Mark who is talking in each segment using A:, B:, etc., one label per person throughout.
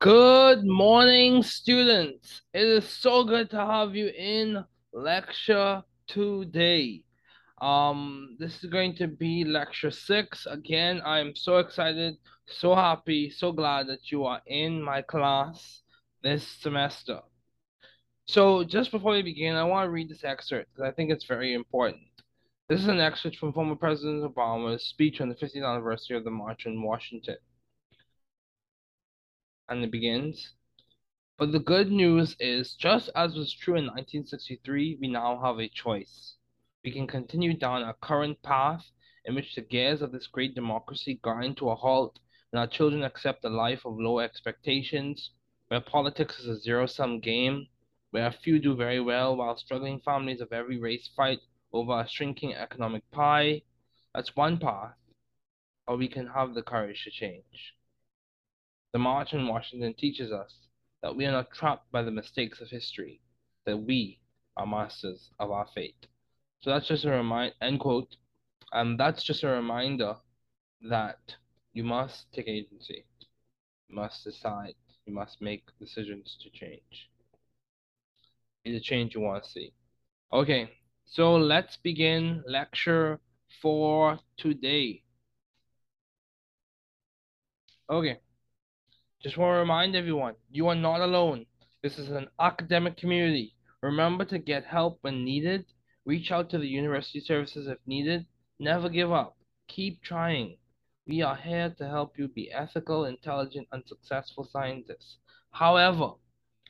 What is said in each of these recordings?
A: Good
B: morning, students. It is so good to have you in lecture today. Um, this is going to be lecture six. Again, I'm so excited, so happy, so glad that you are in my class this semester. So, just before we begin, I want to read this excerpt because I think it's very important. This is an excerpt from former President Obama's speech on the 50th anniversary of the March on Washington and it begins. But the good news is, just as was true in 1963, we now have a choice. We can continue down our current path in which the gears of this great democracy grind to a halt and our children accept a life of low expectations, where politics is a zero sum game, where a few do very well while struggling families of every race fight over a shrinking economic pie. That's one path. Or we can have the courage to change. The March on Washington teaches us that we are not trapped by the mistakes of history, that we are masters of our fate. So that's just a remind end quote. And that's just a reminder that you must take agency. You must decide. You must make decisions to change. Be the change you want to see. Okay, so let's begin lecture for today. Okay. Just want to remind everyone, you are not alone. This is an academic community. Remember to get help when needed. Reach out to the university services if needed. Never give up. Keep trying. We are here to help you be ethical, intelligent, and successful scientists. However,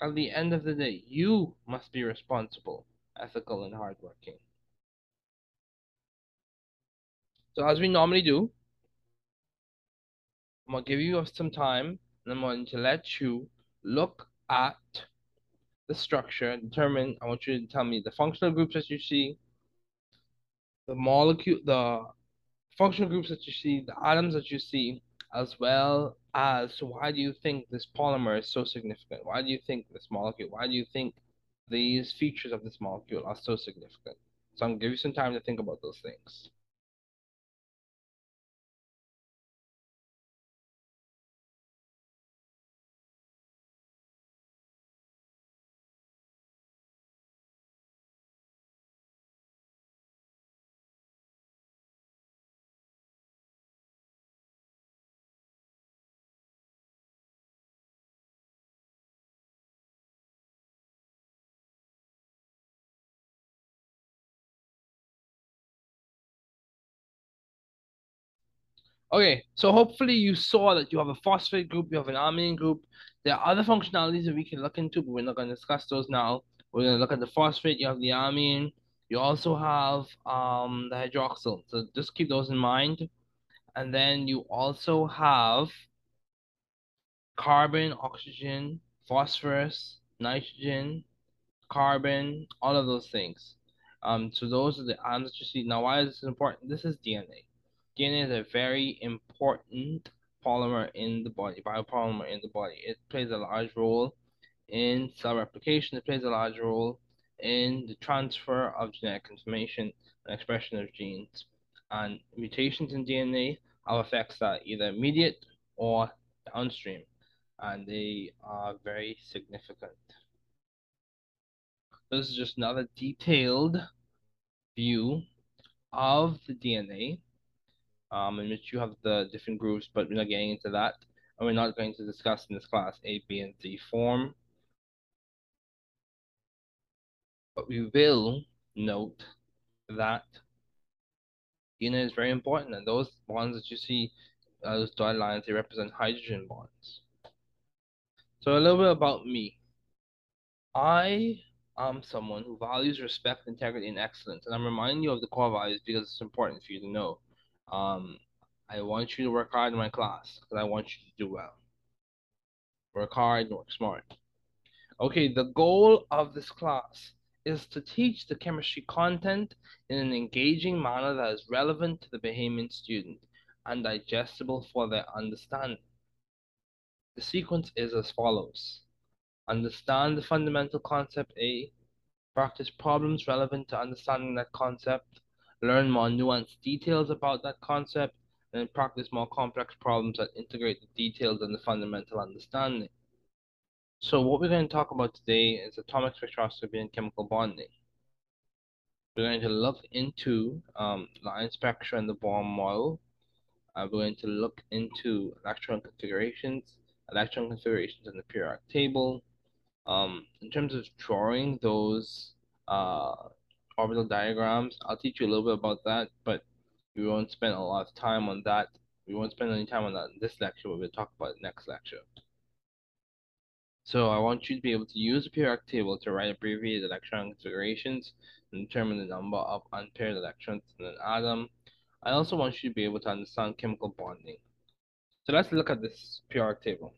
B: at the end of the day, you must be responsible, ethical, and hardworking. So as we normally do, I'm going to give you some time I'm going to let you look at the structure, determine, I want you to tell me the functional groups that you see, the molecule, the functional groups that you see, the atoms that you see, as well as why do you think this polymer is so significant? Why do you think this molecule, why do you think these features of this molecule are so significant? So I'm to give you some time to think about those things. Okay, so hopefully you saw that you have a phosphate group, you have an amine group. There are other functionalities that we can look into, but we're not going to discuss those now. We're going to look at the phosphate, you have the amine, you also have um, the hydroxyl. So just keep those in mind. And then you also have carbon, oxygen, phosphorus, nitrogen, carbon, all of those things. Um, so those are the atoms that you see. Now, why is this important? This is DNA. DNA is a very important polymer in the body, biopolymer in the body. It plays a large role in cell replication. It plays a large role in the transfer of genetic information and expression of genes. And mutations in DNA have effects that either immediate or downstream, and they are very significant. This is just another detailed view of the DNA um, in which you have the different groups, but we're not getting into that. And we're not going to discuss in this class A, B, and C form. But we will note that DNA is very important, and those bonds that you see, uh, those dotted lines, they represent hydrogen bonds. So a little bit about me. I am someone who values respect, integrity, and excellence, and I'm reminding you of the core values because it's important for you to know. Um, I want you to work hard in my class because I want you to do well. Work hard, and work smart. Okay, the goal of this class is to teach the chemistry content in an engaging manner that is relevant to the Bahamian student and digestible for their understanding. The sequence is as follows. understand the fundamental concept A, practice problems relevant to understanding that concept, learn more nuanced details about that concept, and practice more complex problems that integrate the details and the fundamental understanding. So what we're going to talk about today is atomic spectroscopy and chemical bonding. We're going to look into um, line spectra and the Bohr model. Uh, we're going to look into electron configurations, electron configurations in the periodic table. Um, in terms of drawing those uh, orbital diagrams, I'll teach you a little bit about that, but we won't spend a lot of time on that. We won't spend any time on that in this lecture, but we'll talk about it next lecture. So I want you to be able to use the periodic table to write abbreviated electron configurations and determine the number of unpaired electrons in an atom. I also want you to be able to understand chemical bonding. So let's look at this periodic table.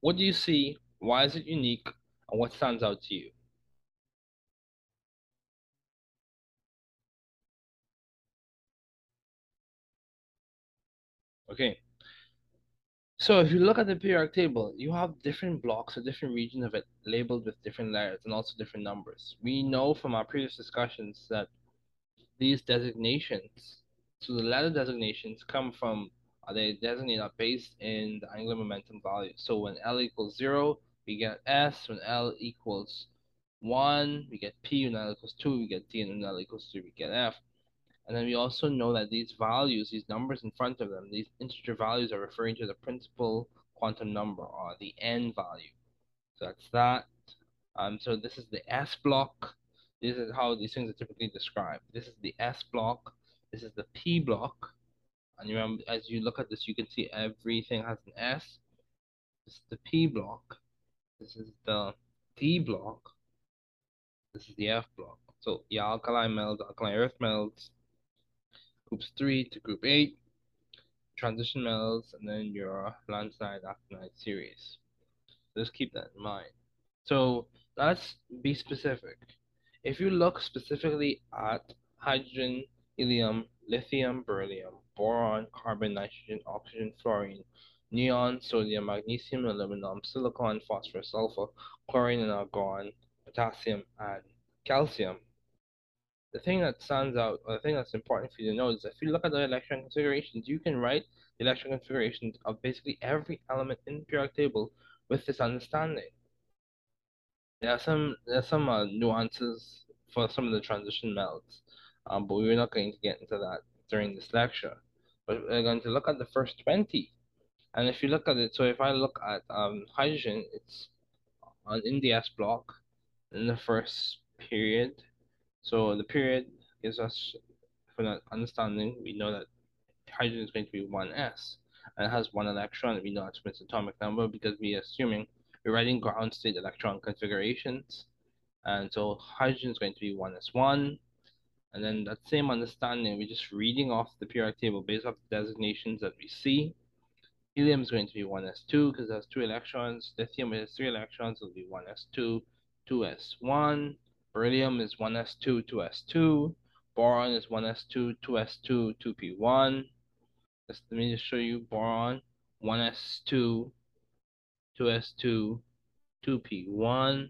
B: What do you see? Why is it unique? And what stands out to you? Okay, so if you look at the periodic table, you have different blocks or different regions of it labeled with different letters and also different numbers. We know from our previous discussions that these designations, so the letter designations come from, uh, are they designated based in the angular momentum value. So when L equals zero, we get S. When L equals one, we get P. When L equals two, we get D. And when L equals three, we get F. And then we also know that these values, these numbers in front of them, these integer values are referring to the principal quantum number or the n value. So that's that. Um, so this is the S block. This is how these things are typically described. This is the S block. This is the P block. And you remember, as you look at this, you can see everything has an S. This is the P block. This is the D block. This is the F block. So the alkali metals, alkaline earth metals, groups 3 to group 8, transition metals, and then your lanthanide actinide series. Just keep that in mind. So let's be specific. If you look specifically at hydrogen, helium, lithium, beryllium, boron, carbon, nitrogen, oxygen, fluorine, neon, sodium, magnesium, aluminum, silicon, phosphorus, sulfur, chlorine and argon, potassium, and calcium, the thing that stands out, or the thing that's important for you to know is if you look at the electron configurations, you can write the electron configurations of basically every element in the periodic table with this understanding. There are some there are some uh, nuances for some of the transition metals, um, but we're not going to get into that during this lecture. But we're going to look at the first 20. And if you look at it, so if I look at um, hydrogen, it's on in the S block in the first period so the period gives us, for that understanding, we know that hydrogen is going to be 1s and has one electron. We know that's its atomic number because we're assuming we're writing ground state electron configurations. And so hydrogen is going to be 1s1. And then that same understanding, we're just reading off the periodic table based off the designations that we see. Helium is going to be 1s2 because it has two electrons. Lithium has three electrons, it will be 1s2, 2s1. Beryllium is 1s2, 2s2. Boron is 1s2, 2s2, 2p1. Let's, let me just show you boron, 1s2, 2s2, 2p1.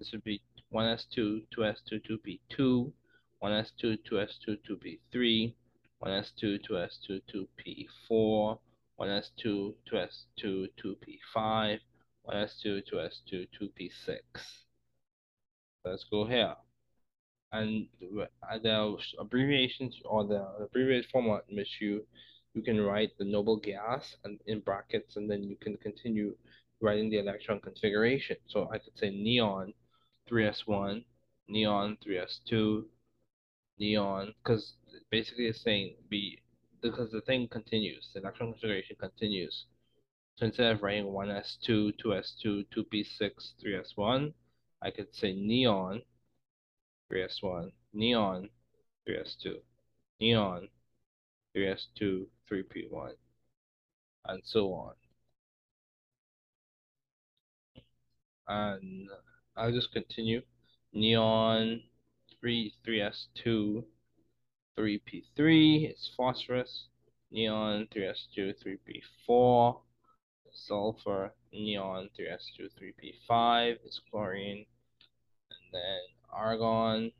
B: This would be 1s2, 2s2, 2p2, 1s2, 2s2, 2p3, 1s2, 2s2, 2p4, 1s2, 2s2, 2p5, 1s2, to s2 2p6. Let's go here. And the uh, abbreviations or the abbreviated format in which you you can write the noble gas and in brackets and then you can continue writing the electron configuration. So I could say neon 3s1, neon 3s2, neon, because basically it's saying be because the thing continues, the electron configuration continues. So instead of writing 1s2, 2s2, 2p6, 3s1, I could say neon 3s1, neon 3s2, neon 3s2, 3p1, and so on. And I'll just continue. Neon 3, 3s2, 3p3 is phosphorus. Neon 3s2, 3p4 sulfur, neon, 3s2, 3p5 is chlorine, and then argon.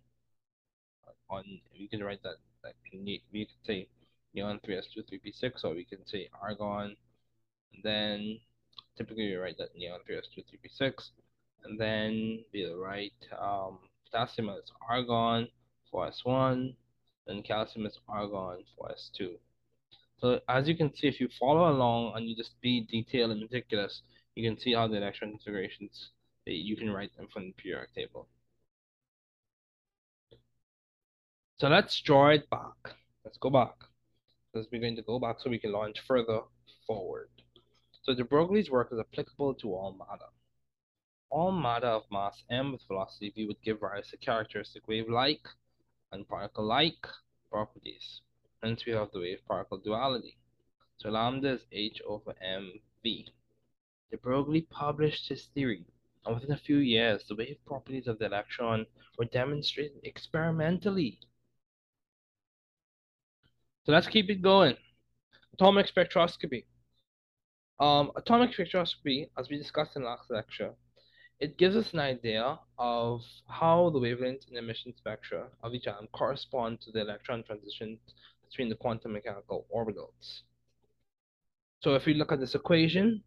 B: On we can write that like we can say neon 3s2, 3p6, or we can say argon. And then typically we write that neon 3s2, 3p6, and then we'll write um, potassium as argon, 4s1, and calcium is argon, 4s2. So as you can see, if you follow along and you just be detailed and meticulous, you can see how the electron configurations, you can write them from the periodic table. So let's draw it back. Let's go back. Because we're going to go back so we can launch further forward. So de Broglie's work is applicable to all matter. All matter of mass m with velocity v would give rise to characteristic wave-like and particle-like properties. Hence of the wave-particle duality. So lambda is h over mv. De Broglie published his theory, and within a few years, the wave properties of the electron were demonstrated experimentally. So let's keep it going. Atomic spectroscopy. Um, atomic spectroscopy, as we discussed in last lecture, it gives us an idea of how the wavelength and emission spectra of each atom correspond to the electron transitions between the quantum mechanical orbitals. So if we look at this equation,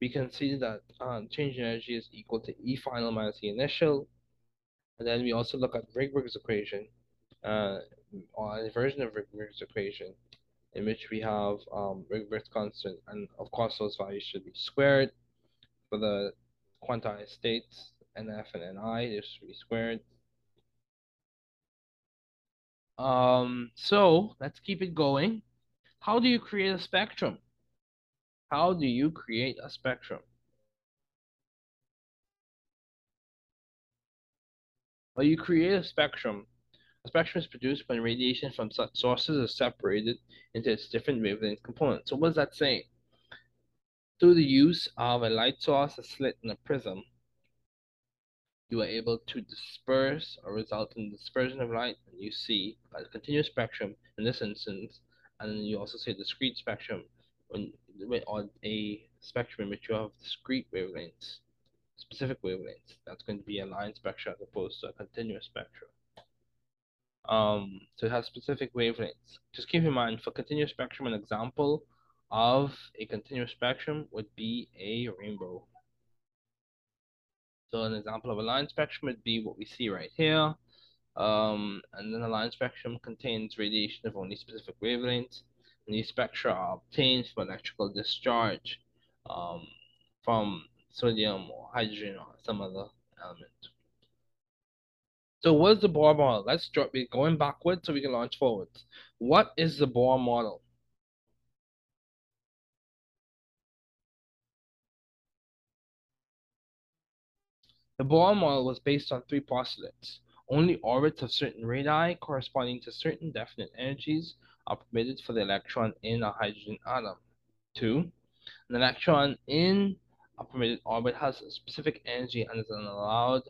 B: we can see that uh, change in energy is equal to E final minus E initial. And then we also look at Rydberg's equation, uh, or a version of Rydberg's equation, in which we have um, Rydberg's constant, and of course those values should be squared for the quantized states, NF and NI, this should be squared. Um, so let's keep it going. How do you create a spectrum? How do you create a spectrum? Well, you create a spectrum. A spectrum is produced when radiation from such sources is separated into its different wavelength components. So what does that say? Through the use of a light source, a slit, and a prism, you are able to disperse or result in dispersion of light, and you see a continuous spectrum in this instance, and you also see a discrete spectrum when on a spectrum in which you have discrete wavelengths, specific wavelengths. That's going to be a line spectrum as opposed to a continuous spectrum. Um, so it has specific wavelengths. Just keep in mind for continuous spectrum, an example of a continuous spectrum would be a rainbow. So an example of a line spectrum would be what we see right here. Um, and then a line spectrum contains radiation of only specific wavelengths. And these spectra are obtained from electrical discharge um, from sodium or hydrogen or some other element. So what is the Bohr model? Let's drop it going backwards so we can launch forwards. What is the Bohr model? The Bohr model was based on three postulates. Only orbits of certain radii corresponding to certain definite energies are permitted for the electron in a hydrogen atom. Two, an electron in a permitted orbit has a specific energy and is an allowed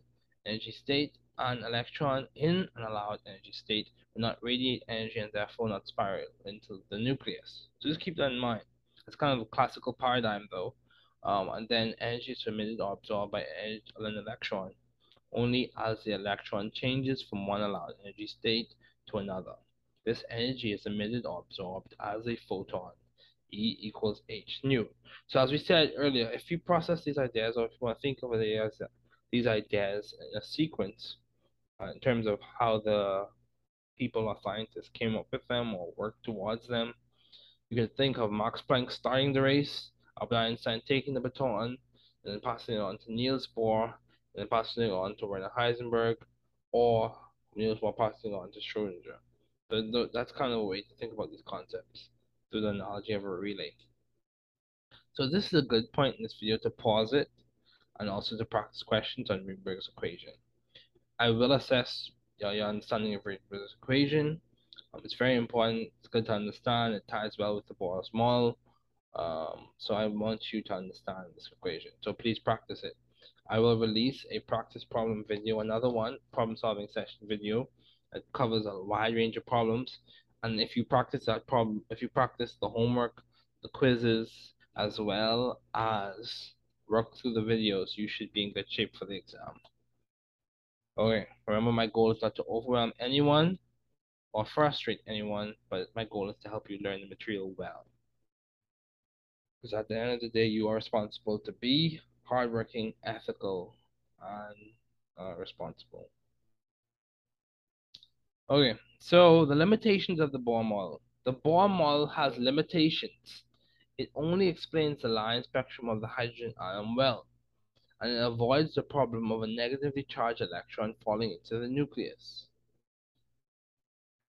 B: energy state. An electron in an allowed energy state will not radiate energy and therefore not spiral into the nucleus. So just keep that in mind. It's kind of a classical paradigm though um, and then energy is emitted or absorbed by an electron only as the electron changes from one allowed energy state to another. This energy is emitted or absorbed as a photon. E equals h nu. So as we said earlier, if you process these ideas, or if you want to think of it as these ideas in a sequence, uh, in terms of how the people or scientists came up with them or worked towards them, you can think of Max Planck starting the race, Albert Einstein taking the baton and then passing it on to Niels Bohr, and then passing it on to Werner Heisenberg, or Niels Bohr passing it on to Schrodinger. So that's kind of a way to think about these concepts through the analogy of a relay. So this is a good point in this video to pause it and also to practice questions on Rydberg's equation. I will assess your, understanding of Rydberg's equation. Um, it's very important. It's good to understand. It ties well with the Bohr's model. Um, so I want you to understand this equation. So please practice it. I will release a practice problem video, another one, problem solving session video that covers a wide range of problems. And if you practice that problem, if you practice the homework, the quizzes, as well as work through the videos, you should be in good shape for the exam. Okay, remember my goal is not to overwhelm anyone or frustrate anyone, but my goal is to help you learn the material well. Because at the end of the day, you are responsible to be hardworking, ethical, and uh, responsible. Okay, so the limitations of the Bohr model. The Bohr model has limitations. It only explains the line spectrum of the hydrogen atom well, and it avoids the problem of a negatively charged electron falling into the nucleus.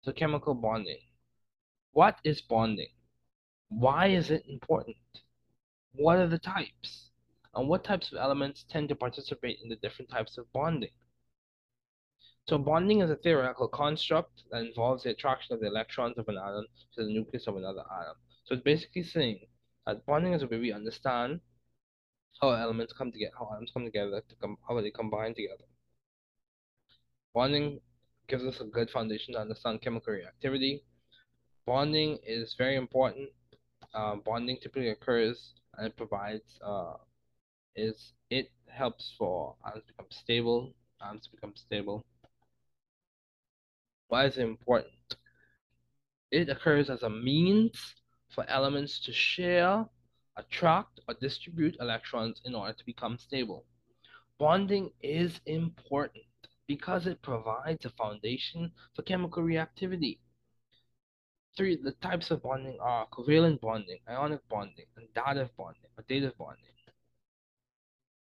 B: So chemical bonding. What is bonding? Why is it important? What are the types? And what types of elements tend to participate in the different types of bonding? So bonding is a theoretical construct that involves the attraction of the electrons of an atom to the nucleus of another atom. So it's basically saying that bonding is a way we understand how elements come together, how atoms come together, to come, how they combine together. Bonding gives us a good foundation to understand chemical reactivity. Bonding is very important. Uh, bonding typically occurs and it provides uh, is it helps for atoms to become stable, atoms to become stable. Why is it important? It occurs as a means for elements to share, attract, or distribute electrons in order to become stable. Bonding is important because it provides a foundation for chemical reactivity. Three, the types of bonding are covalent bonding, ionic bonding, and dative bonding, or dative bonding.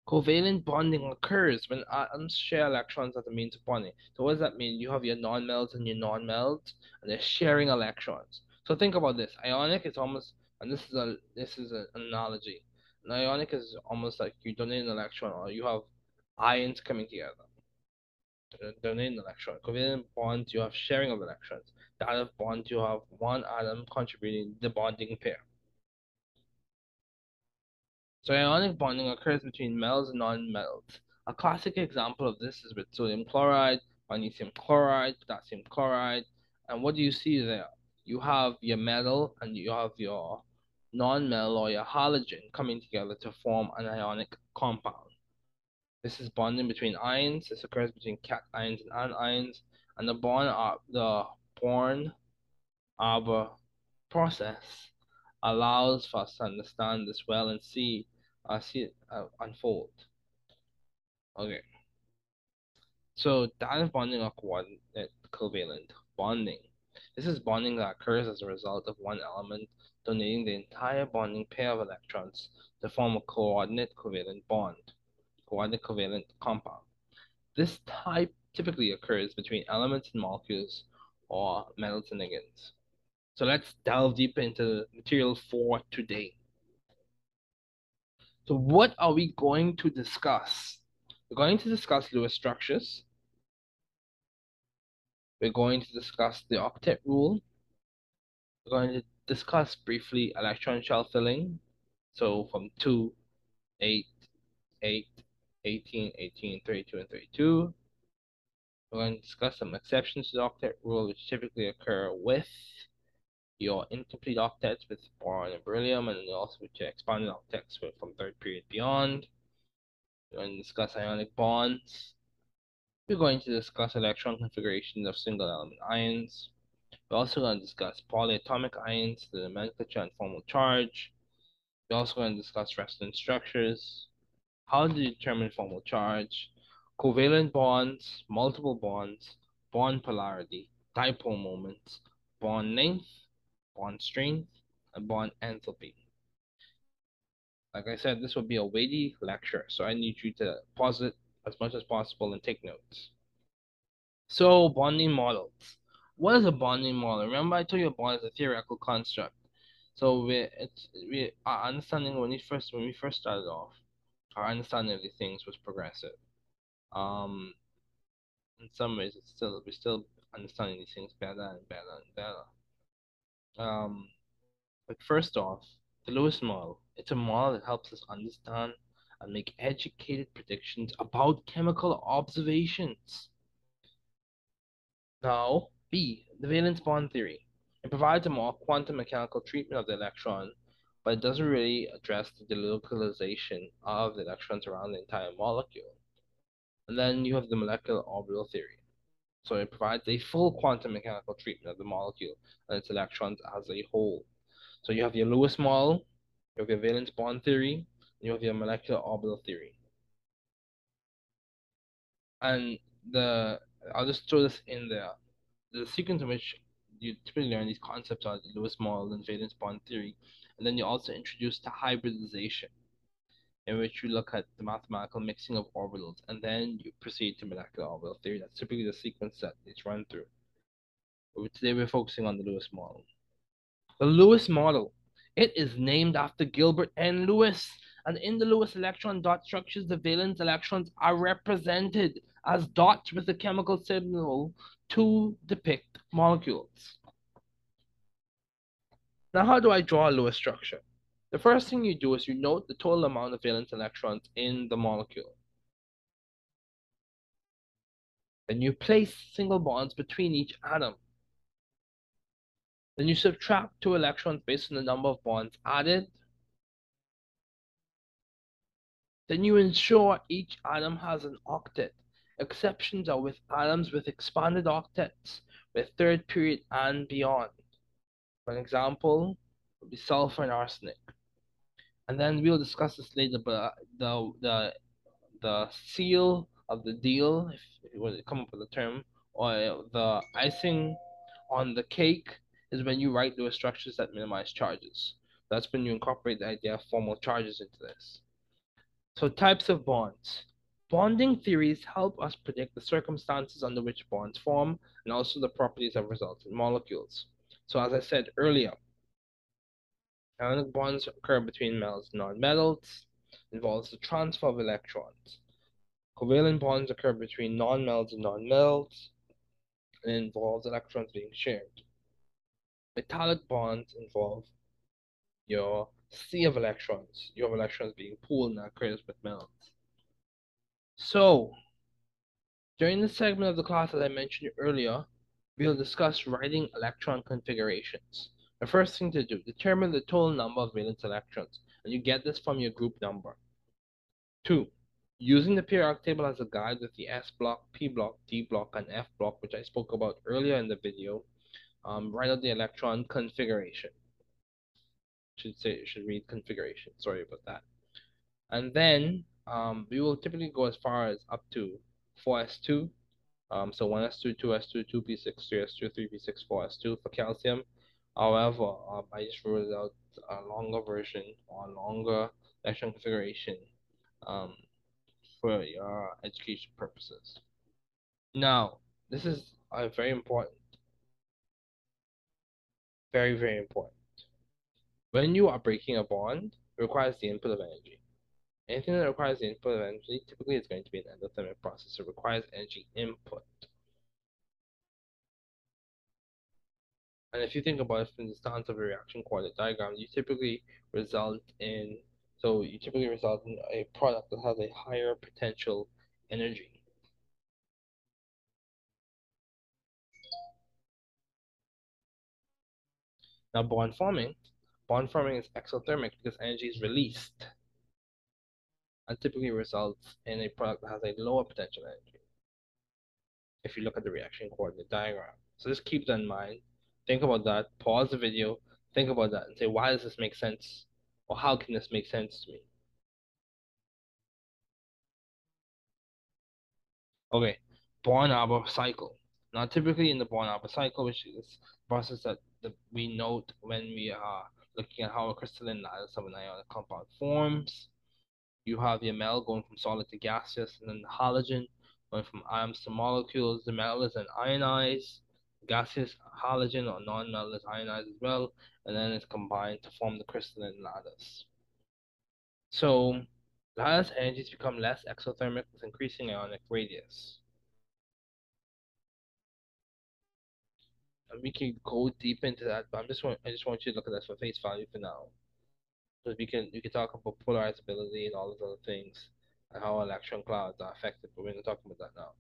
B: Covalent bonding occurs when atoms share electrons as a means of bonding. So what does that mean? You have your non-metals and your non-metals, and they're sharing electrons. So think about this. Ionic is almost, and this is a this is an analogy. An ionic is almost like you donate an electron, or you have ions coming together. Donate an electron. Covalent bonds, you have sharing of electrons. Dative bonds, you have one atom contributing the bonding pair. So ionic bonding occurs between metals and non-metals. A classic example of this is with sodium chloride, magnesium chloride, potassium chloride. And what do you see there? You have your metal and you have your non-metal or your halogen coming together to form an ionic compound. This is bonding between ions. This occurs between cations and anions. And the bond, uh, the Born-Haber process allows for us to understand this well and see uh, see it uh, unfold. Okay. So dative bonding or coordinate covalent bonding. This is bonding that occurs as a result of one element donating the entire bonding pair of electrons to form a coordinate covalent bond, coordinate covalent compound. This type typically occurs between elements and molecules or and. So let's delve deeper into the material for today. So what are we going to discuss? We're going to discuss Lewis structures. We're going to discuss the octet rule. We're going to discuss briefly electron shell filling. So from 2, 8, 8, 18, 18, 32, and 32. We're going to discuss some exceptions to the octet rule, which typically occur with your incomplete octets with boron and beryllium, and also with your expanded octets from third period beyond. We're going to discuss ionic bonds. We're going to discuss electron configurations of single element ions. We're also going to discuss polyatomic ions, the nomenclature and formal charge. We're also going to discuss resonance structures, how to determine formal charge, covalent bonds, multiple bonds, bond polarity, dipole moments, bond length, bond strength, and bond enthalpy. Like I said, this will be a weighty lecture, so I need you to pause it as much as possible and take notes. So, bonding models. What is a bonding model? Remember, I told you a bond is a theoretical construct. So we it's we our understanding when we first when we first started off, our understanding of these things was progressive. Um, in some ways, it's still we're still understanding these things better and better and better. Um, but first off, the Lewis model. It's a model that helps us understand and make educated predictions about chemical observations. Now, B, the valence bond theory. It provides a more quantum mechanical treatment of the electron, but it doesn't really address the delocalization of the electrons around the entire molecule. And then you have the molecular orbital theory. So it provides a full quantum mechanical treatment of the molecule and its electrons as a whole. So you have your Lewis model, you have your valence bond theory, you have your molecular orbital theory. And the I'll just throw this in there. The sequence in which you typically learn these concepts are the Lewis model and valence bond theory, and then you also introduce to hybridization, in which you look at the mathematical mixing of orbitals, and then you proceed to molecular orbital theory. That's typically the sequence that it's run through. But today we're focusing on the Lewis model. The Lewis model. It is named after Gilbert N. Lewis, and in the Lewis electron dot structures, the valence electrons are represented as dots with a chemical symbol to depict molecules. Now, how do I draw a Lewis structure? The first thing you do is you note the total amount of valence electrons in the molecule. Then you place single bonds between each atom. Then you subtract two electrons based on the number of bonds added. Then you ensure each atom has an octet. Exceptions are with atoms with expanded octets, with third period and beyond. For example, would be sulfur and arsenic. And then we'll discuss this later, but uh, the the the seal of the deal, if you want to come up with a term, or the icing on the cake is when you write those structures that minimize charges. That's when you incorporate the idea of formal charges into this. So types of bonds. Bonding theories help us predict the circumstances under which bonds form and also the properties of resultant molecules. So as I said earlier, ionic bonds occur between metals and nonmetals, involves the transfer of electrons. Covalent bonds occur between nonmetals and nonmetals, and involves electrons being shared. Metallic bonds involve your sea of electrons. your electrons being pooled and that occurs with metals. So, during this segment of the class, as I mentioned earlier, we'll discuss writing electron configurations. The first thing to do, determine the total number of valence electrons, and you get this from your group number. Two, using the periodic table as a guide with the S block, P block, D block, and F block, which I spoke about earlier in the video, um, write out the electron configuration. Should say should read configuration. Sorry about that. And then um, we will typically go as far as up to 4s2. Um, so 1s2, 2s2, 2p6, 3s2, 3p6, 4s2 for calcium. However, um, I just ruled out a longer version or longer electron configuration um, for your education purposes. Now, this is uh, very important. Very, very important. When you are breaking a bond, it requires the input of energy. Anything that requires the input of energy typically is going to be an endothermic process. It requires energy input. And if you think about it from the stance of a reaction coordinate diagram, you typically result in so you typically result in a product that has a higher potential energy. Now bond forming, bond forming is exothermic because energy is released and typically results in a product that has a lower potential energy. If you look at the reaction coordinate diagram. So just keep that in mind. Think about that. Pause the video. Think about that and say, why does this make sense? Or how can this make sense to me? Okay, Born-Haber cycle. Now, typically in the Born-Haber cycle, which is process that, we note when we are looking at how a crystalline lattice of an ionic compound forms, you have your metal going from solid to gaseous, and then the halogen going from atoms to molecules. The metal is then ionized, gaseous halogen or non-metal is ionized as well, and then it's combined to form the crystalline lattice. So lattice energies become less exothermic with increasing ionic radius. And we can go deep into that, but I'm just want I just want you to look at this for face value for now. Because we can we can talk about polarizability and all those other things and how electron clouds are affected, but we're not talking about that now.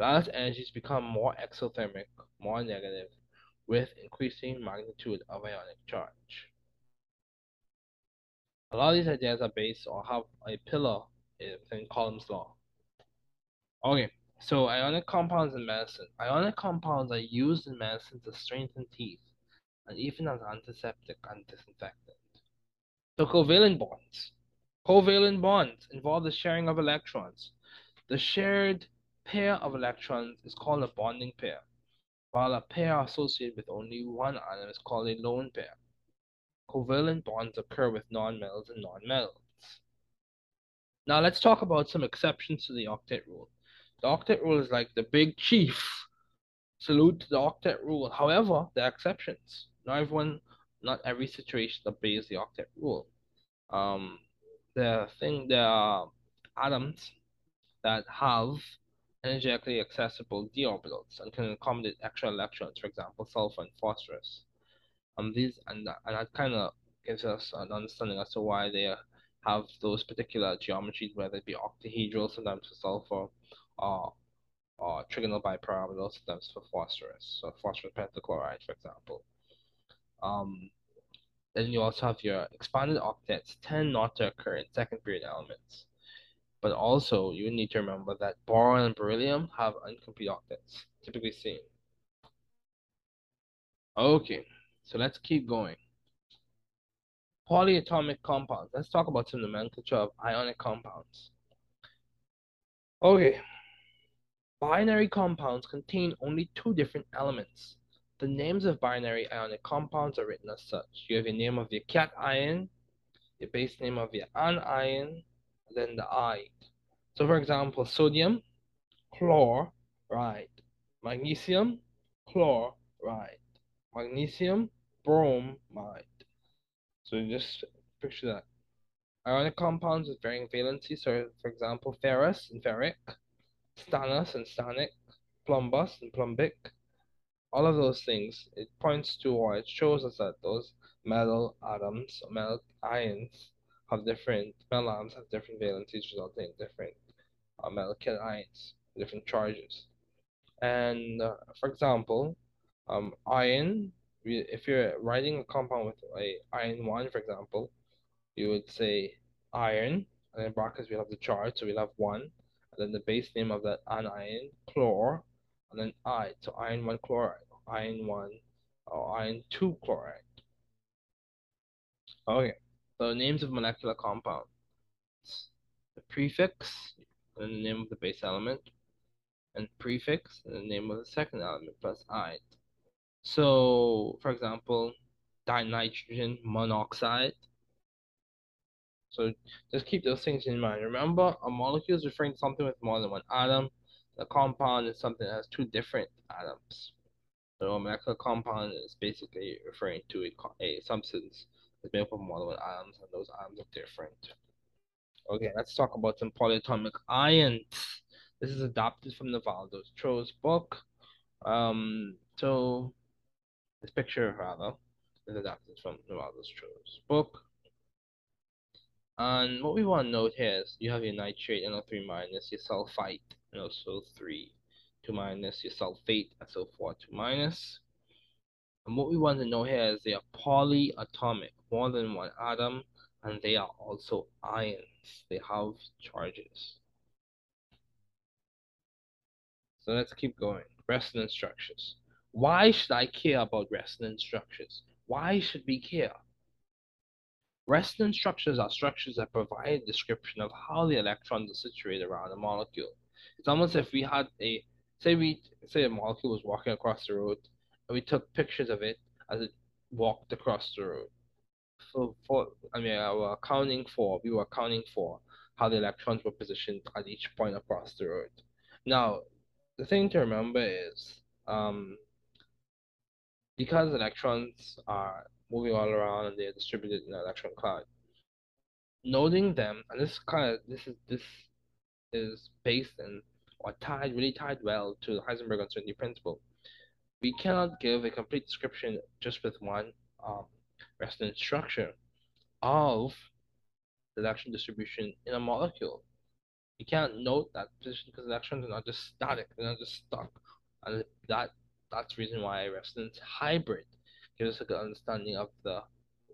B: Lattice energies become more exothermic, more negative, with increasing magnitude of ionic charge. A lot of these ideas are based or have a pillar in Coulomb's law. Okay, so ionic compounds in medicine. Ionic compounds are used in medicine to strengthen teeth and even as antiseptic and disinfectant. So covalent bonds. Covalent bonds involve the sharing of electrons. The shared pair of electrons is called a bonding pair, while a pair associated with only one atom is called a lone pair. Covalent bonds occur with nonmetals and nonmetals. Now let's talk about some exceptions to the octet rule. The octet rule is like the big chief. Salute to the octet rule. However, there are exceptions. Not everyone, not every situation obeys the octet rule. Um, the thing there are atoms that have energetically accessible d orbitals and can accommodate extra electrons, for example, sulfur and phosphorus. Um, these and that, and that kind of gives us an understanding as to why they have those particular geometries, whether it be octahedral, sometimes for sulfur, or, or trigonal bipyramidal, sometimes for phosphorus, so phosphorus pentachloride, for example. Um, then you also have your expanded octets tend not to occur in second period elements. But also, you need to remember that boron and beryllium have incomplete octets, typically seen. Okay, so let's keep going. Polyatomic compounds. Let's talk about some nomenclature of ionic compounds. Okay, binary compounds contain only two different elements. The names of binary ionic compounds are written as such. You have your name of your cation, your base name of your anion, then the ide. So for example, sodium, chloride, magnesium, chloride, magnesium, bromide. So just picture that. Ionic compounds with varying valency, so for example, ferrous and ferric, stannous and stannic, plumbous and plumbic, all of those things, it points to or it shows us that those metal atoms, metal ions, have different, metal have different valencies resulting in different uh, metal cations, different charges. And uh, for example, um, iron, if you're writing a compound with a iron 1, for example, you would say iron, and in brackets we have the charge, so we'll have 1, and then the base name of that anion, chlor, and then I, so iron 1 chloride, iron 1, or iron 2 chloride. Okay, so names of molecular compounds. The prefix, and the name of the base element, and prefix, and the name of the second element, plus ide. So, for example, dinitrogen monoxide. So just keep those things in mind. Remember, a molecule is referring to something with more than one atom. The compound is something that has two different atoms. So a molecular compound is basically referring to a, a substance that's made up of one atoms, and those atoms are different. Okay, let's talk about some polyatomic ions. This is adapted from Nivaldo Tro's book. Um, so this picture rather is adapted from Nivaldo Tro's book. And what we want to note here is you have your nitrate NO3 minus, your sulfite NO3 2 minus, your sulfate SO4 2 minus. And what we want to know here is they are polyatomic, more than one atom, and they are also ions. They have charges. So let's keep going. Resonance structures. Why should I care about resonance structures? Why should we care? Resonance structures are structures that provide a description of how the electrons are situated around a molecule. It's almost if we had a say we say a molecule was walking across the road and we took pictures of it as it walked across the road. So for I mean I were accounting for we were accounting for how the electrons were positioned at each point across the road. Now the thing to remember is um, because electrons are moving all around and they're distributed in an electron cloud. Noting them, and this kind of this is this is based in or tied really tied well to the Heisenberg uncertainty principle. We cannot give a complete description just with one um, resonance structure of the electron distribution in a molecule. You can't note that position because electrons are not just static, they're not just stuck. And that that's the reason why resonance hybrid gives us a good understanding of the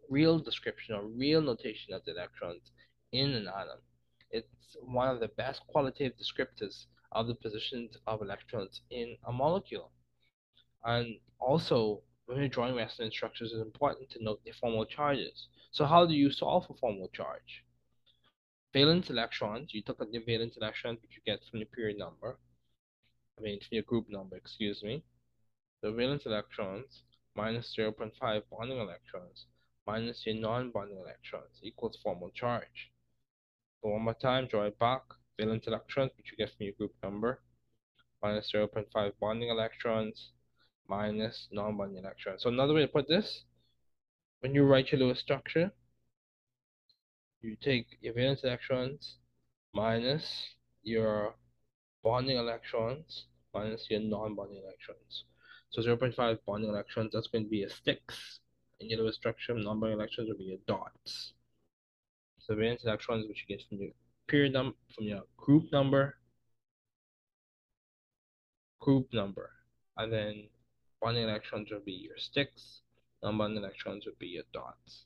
B: real description or real notation of the electrons in an atom. It's one of the best qualitative descriptors of the positions of electrons in a molecule. And also, when you're drawing resonance structures, it's important to note the formal charges. So how do you solve for formal charge? Valence electrons, you at the valence electrons which you get from the period number. I mean, from your group number, excuse me. The valence electrons minus 0.5 bonding electrons minus your non-bonding electrons equals formal charge. So one more time, draw it back. Valence electrons, which you get from your group number, minus 0.5 bonding electrons minus non-bonding electrons. So another way to put this, when you write your Lewis structure, you take your valence electrons minus your bonding electrons minus your non-bonding electrons. So 0.5 bonding electrons, that's going to be a sticks. In your Lewis structure, non-bonding electrons will be your dots. So valence electrons, which you get from your period from your group number, group number, and then bonding electrons will be your sticks, non-bonding electrons will be your dots.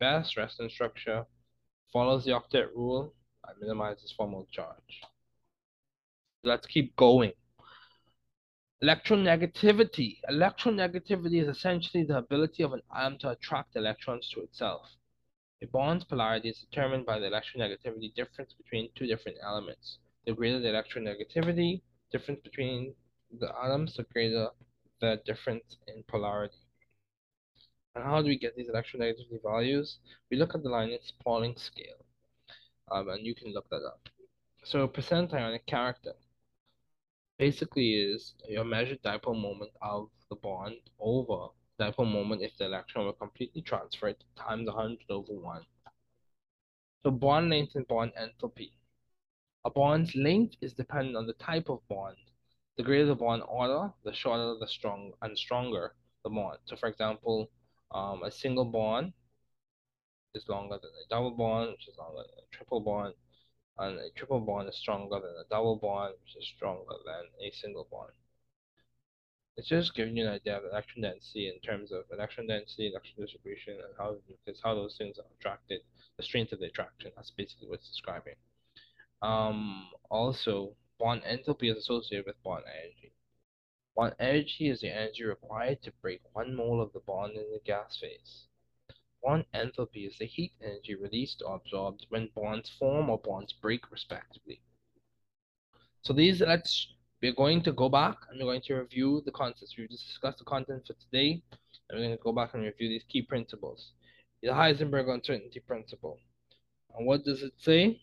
B: Best resonance structure follows the octet rule and minimizes formal charge. Let's keep going. Electronegativity. Electronegativity is essentially the ability of an atom to attract electrons to itself. A bond's polarity is determined by the electronegativity difference between two different elements. The greater the electronegativity difference between the atoms, the greater the difference in polarity. And how do we get these electronegativity values? We look at the Linus Pauling scale, um, and you can look that up. So percent ionic character basically is your measured dipole moment of the bond over dipole moment if the electron were completely transferred times 100 over 1. So bond length and bond enthalpy. A bond's length is dependent on the type of bond. The greater the bond order, the shorter the strong and stronger the bond. So for example, um, a single bond is longer than a double bond, which is longer than a triple bond, and a triple bond is stronger than a double bond, which is stronger than a single bond. It's just giving you an idea of electron density in terms of electron density, electron distribution, and how it's how those things are attracted, the strength of the attraction. That's basically what it's describing. Um, also, bond enthalpy is associated with bond energy. Bond energy is the energy required to break one mole of the bond in the gas phase. Bond enthalpy is the heat energy released or absorbed when bonds form or bonds break, respectively. So these, let's we're going to go back and we're going to review the concepts. We've discussed the content for today, and we're going to go back and review these key principles. The Heisenberg uncertainty principle. And what does it say?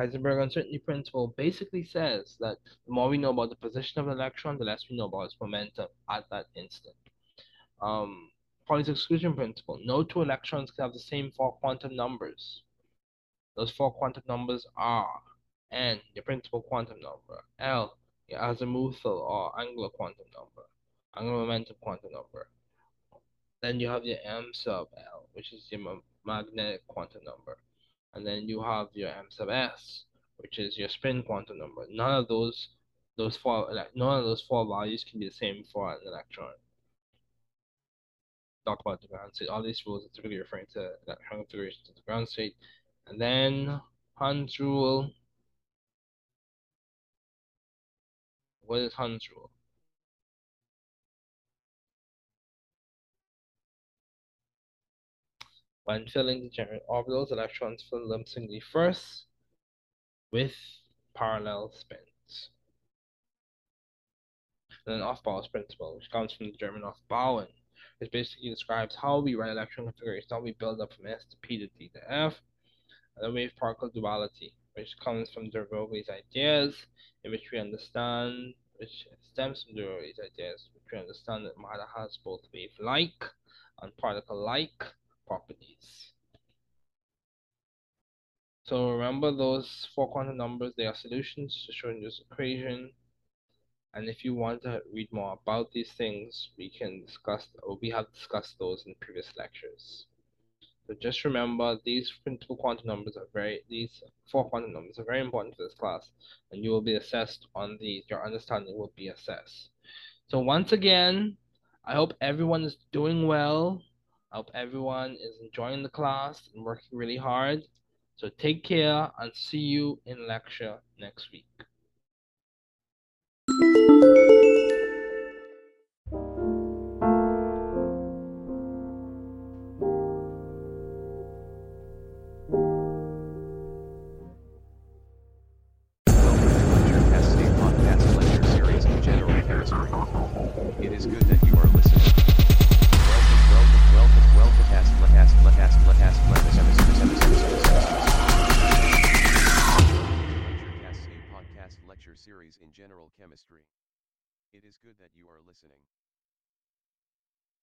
B: Heisenberg uncertainty principle basically says that the more we know about the position of an electron, the less we know about its momentum at that instant. Um, Pauli's exclusion principle. No two electrons can have the same four quantum numbers. Those four quantum numbers are N, your principal quantum number, L, your azimuthal or angular quantum number, angular momentum quantum number. Then you have your M sub L, which is your magnetic quantum number. And then you have your M sub S, which is your spin quantum number. None of those those four none of those four values can be the same for an electron. Talk about the ground state. All these rules are typically referring to electron configuration to the ground state. And then Hund's rule. What is Hund's rule? When filling degenerate orbitals, electrons fill them singly first with parallel spins. And then Aufbau's principle, which comes from the German Aufbauen, which basically describes how we write electron configurations, how we build up from S to P to D to F, and the wave particle duality, which comes from de Broglie's ideas, in which we understand, which stems from de Broglie's ideas, which we understand that matter has both wave-like and particle-like properties. So remember those four quantum numbers, they are solutions to Schrödinger's equation. And if you want to read more about these things, we can discuss, or we have discussed those in previous lectures. So just remember these principal quantum numbers are very, these four quantum numbers are very important for this class, and you will be assessed on these, your understanding will be assessed. So once again, I hope everyone is doing well. I hope everyone is enjoying the class and working really hard. So take care and see you in lecture next week.